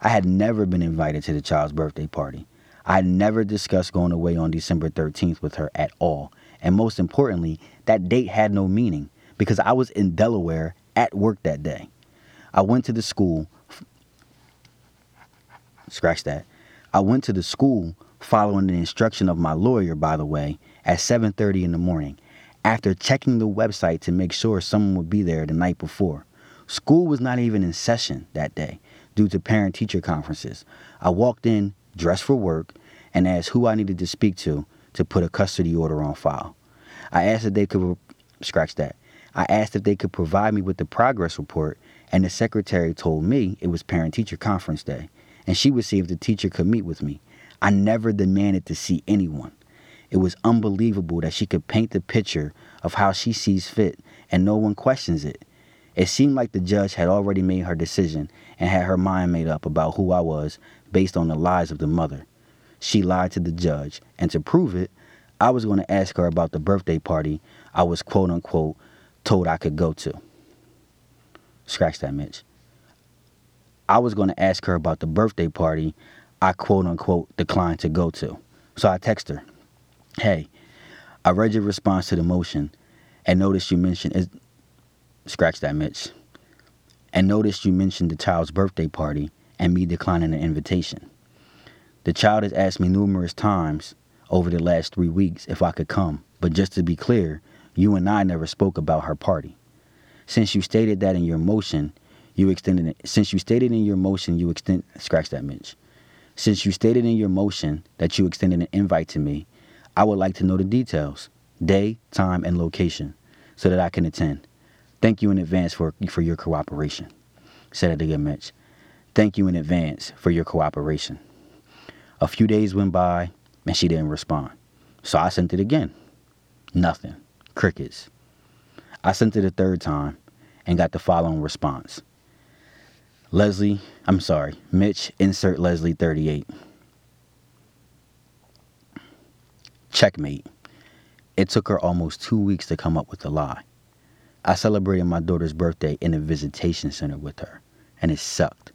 I had never been invited to the child's birthday party. I had never discussed going away on December 13th with her at all. And most importantly, that date had no meaning because I was in Delaware at work that day. I went to the school, scratch that. I went to the school following the instruction of my lawyer, by the way, at 7:30 in the morning, after checking the website to make sure someone would be there the night before. School was not even in session that day due to parent teacher conferences. I walked in dressed for work and asked who I needed to speak to to put a custody order on file. I asked if they could scratch that. I asked if they could provide me with the progress report, and the secretary told me it was parent teacher conference day, and she would see if the teacher could meet with me. I never demanded to see anyone. It was unbelievable that she could paint the picture of how she sees fit and no one questions it. It seemed like the judge had already made her decision and had her mind made up about who I was based on the lies of the mother. She lied to the judge, and to prove it, I was going to ask her about the birthday party I was quote unquote told I could go to. Scratch that, Mitch. I was going to ask her about the birthday party I quote unquote declined to go to. So I text her, Hey, I read your response to the motion and noticed you mentioned is scratch that, Mitch. And noticed you mentioned the child's birthday party and me declining the invitation. The child has asked me numerous times over the last three weeks if I could come, but just to be clear, you and I never spoke about her party. Since you stated that in your motion, you extended it. Since you stated in your motion, you extend scratch that, Mitch. Since you stated in your motion that you extended an invite to me, I would like to know the details, day, time, and location, so that I can attend. Thank you in advance for for your cooperation. Said it again, Mitch. Thank you in advance for your cooperation. A few days went by and she didn't respond. So I sent it again. Nothing. Crickets. I sent it a third time and got the following response. Leslie, I'm sorry, Mitch, insert Leslie 38. Checkmate. It took her almost two weeks to come up with the lie. I celebrated my daughter's birthday in a visitation center with her, and it sucked.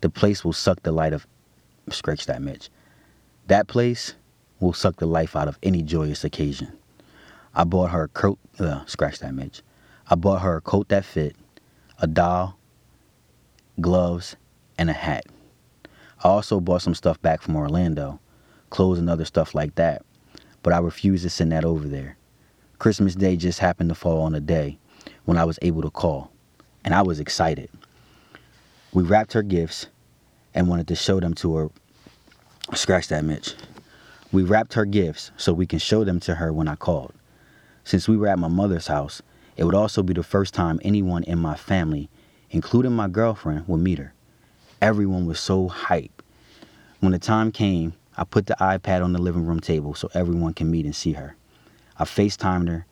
The place will suck the light of. Scratch that, Mitch. That place will suck the life out of any joyous occasion. I bought her a coat. Uh, scratch that, Mitch. I bought her a coat that fit, a doll, gloves, and a hat. I also bought some stuff back from Orlando, clothes and other stuff like that, but I refused to send that over there. Christmas Day just happened to fall on a day when I was able to call, and I was excited. We wrapped her gifts and wanted to show them to her. Scratch that, Mitch. We wrapped her gifts so we can show them to her when I called. Since we were at my mother's house, it would also be the first time anyone in my family, including my girlfriend, would meet her. Everyone was so hype. When the time came, I put the iPad on the living room table so everyone can meet and see her. I FaceTimed her,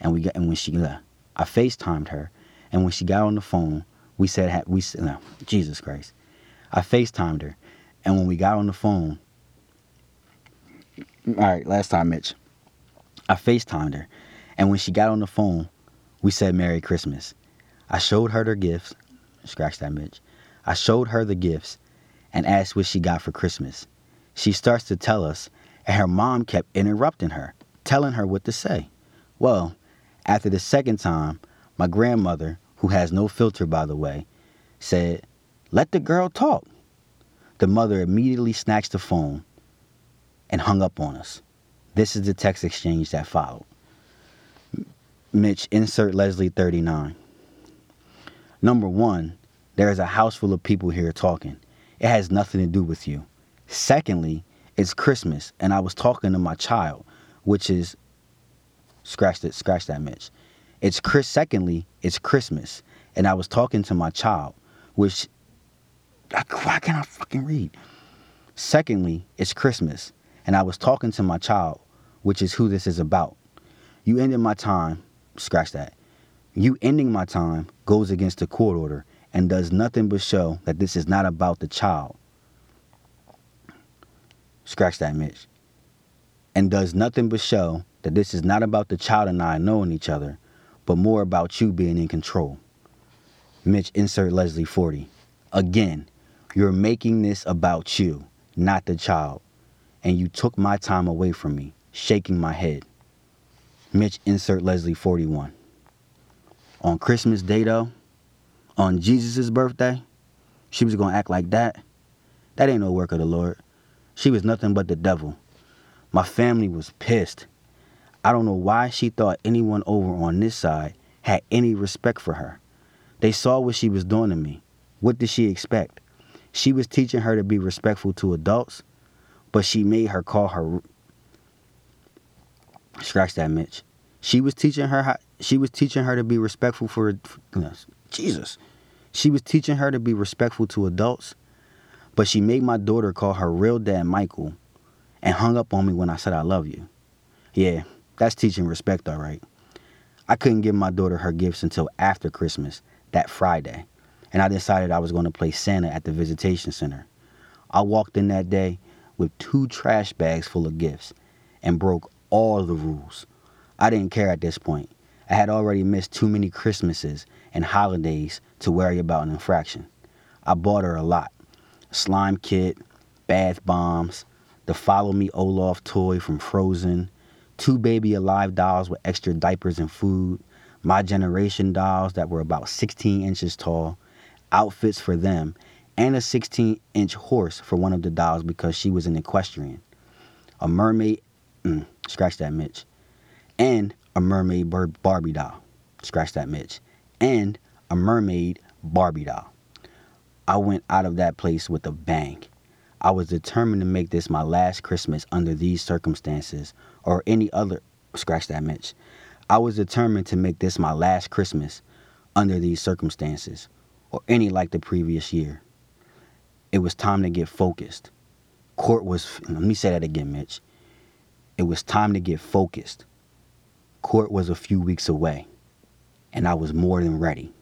and we got and when she left, I FaceTimed her, and when she got on the phone, we said we no, Jesus Christ. I FaceTimed her, and when we got on the phone, all right, last time, Mitch, I FaceTimed her, and when she got on the phone, we said Merry Christmas. I showed her the gifts. Scratch that, Mitch. I showed her the gifts and asked what she got for Christmas. She starts to tell us, and her mom kept interrupting her, telling her what to say. Well, after the second time, my grandmother, who has no filter by the way, said, Let the girl talk. The mother immediately snatched the phone and hung up on us. This is the text exchange that followed. Mitch, insert Leslie 39. Number one, there is a house full of people here talking. It has nothing to do with you. Secondly, it's Christmas, and I was talking to my child, which is scratch that scratch that Mitch. It's Chris. Secondly, it's Christmas, and I was talking to my child, which why can't I fucking read? Secondly, it's Christmas, and I was talking to my child, which is who this is about. You ended my time scratch that. You ending my time goes against the court order and does nothing but show that this is not about the child. Scratch that, Mitch. And does nothing but show that this is not about the child and I knowing each other, but more about you being in control. Mitch, insert Leslie 40. Again, you're making this about you, not the child. and you took my time away from me, shaking my head. Mitch, insert Leslie 41. On Christmas Day, though, on Jesus' birthday, she was to act like that. That ain't no work of the Lord. She was nothing but the devil. My family was pissed. I don't know why she thought anyone over on this side had any respect for her. They saw what she was doing to me. What did she expect? She was teaching her to be respectful to adults, but she made her call her. Scratch that, Mitch. She was teaching her how. She was teaching her to be respectful for. Jesus. She was teaching her to be respectful to adults, but she made my daughter call her real dad Michael, and hung up on me when I said I love you. Yeah, that's teaching respect, all right. I couldn't give my daughter her gifts until after Christmas, that Friday, and I decided I was going to play Santa at the visitation center. I walked in that day with two trash bags full of gifts and broke all the rules. I didn't care at this point. I had already missed too many Christmases and holidays to worry about an infraction. I bought her a lot slime kit, bath bombs, the Follow Me Olaf toy from Frozen, two baby alive dolls with extra diapers and food, my generation dolls that were about 16 inches tall, outfits for them, and a 16 inch horse for one of the dolls because she was an equestrian. A mermaid, mm, scratch that, Mitch. And a mermaid Barbie doll, scratch that, Mitch. And a mermaid Barbie doll. I went out of that place with a bang. I was determined to make this my last Christmas under these circumstances or any other. Scratch that, Mitch. I was determined to make this my last Christmas under these circumstances or any like the previous year. It was time to get focused. Court was, let me say that again, Mitch. It was time to get focused. Court was a few weeks away, and I was more than ready.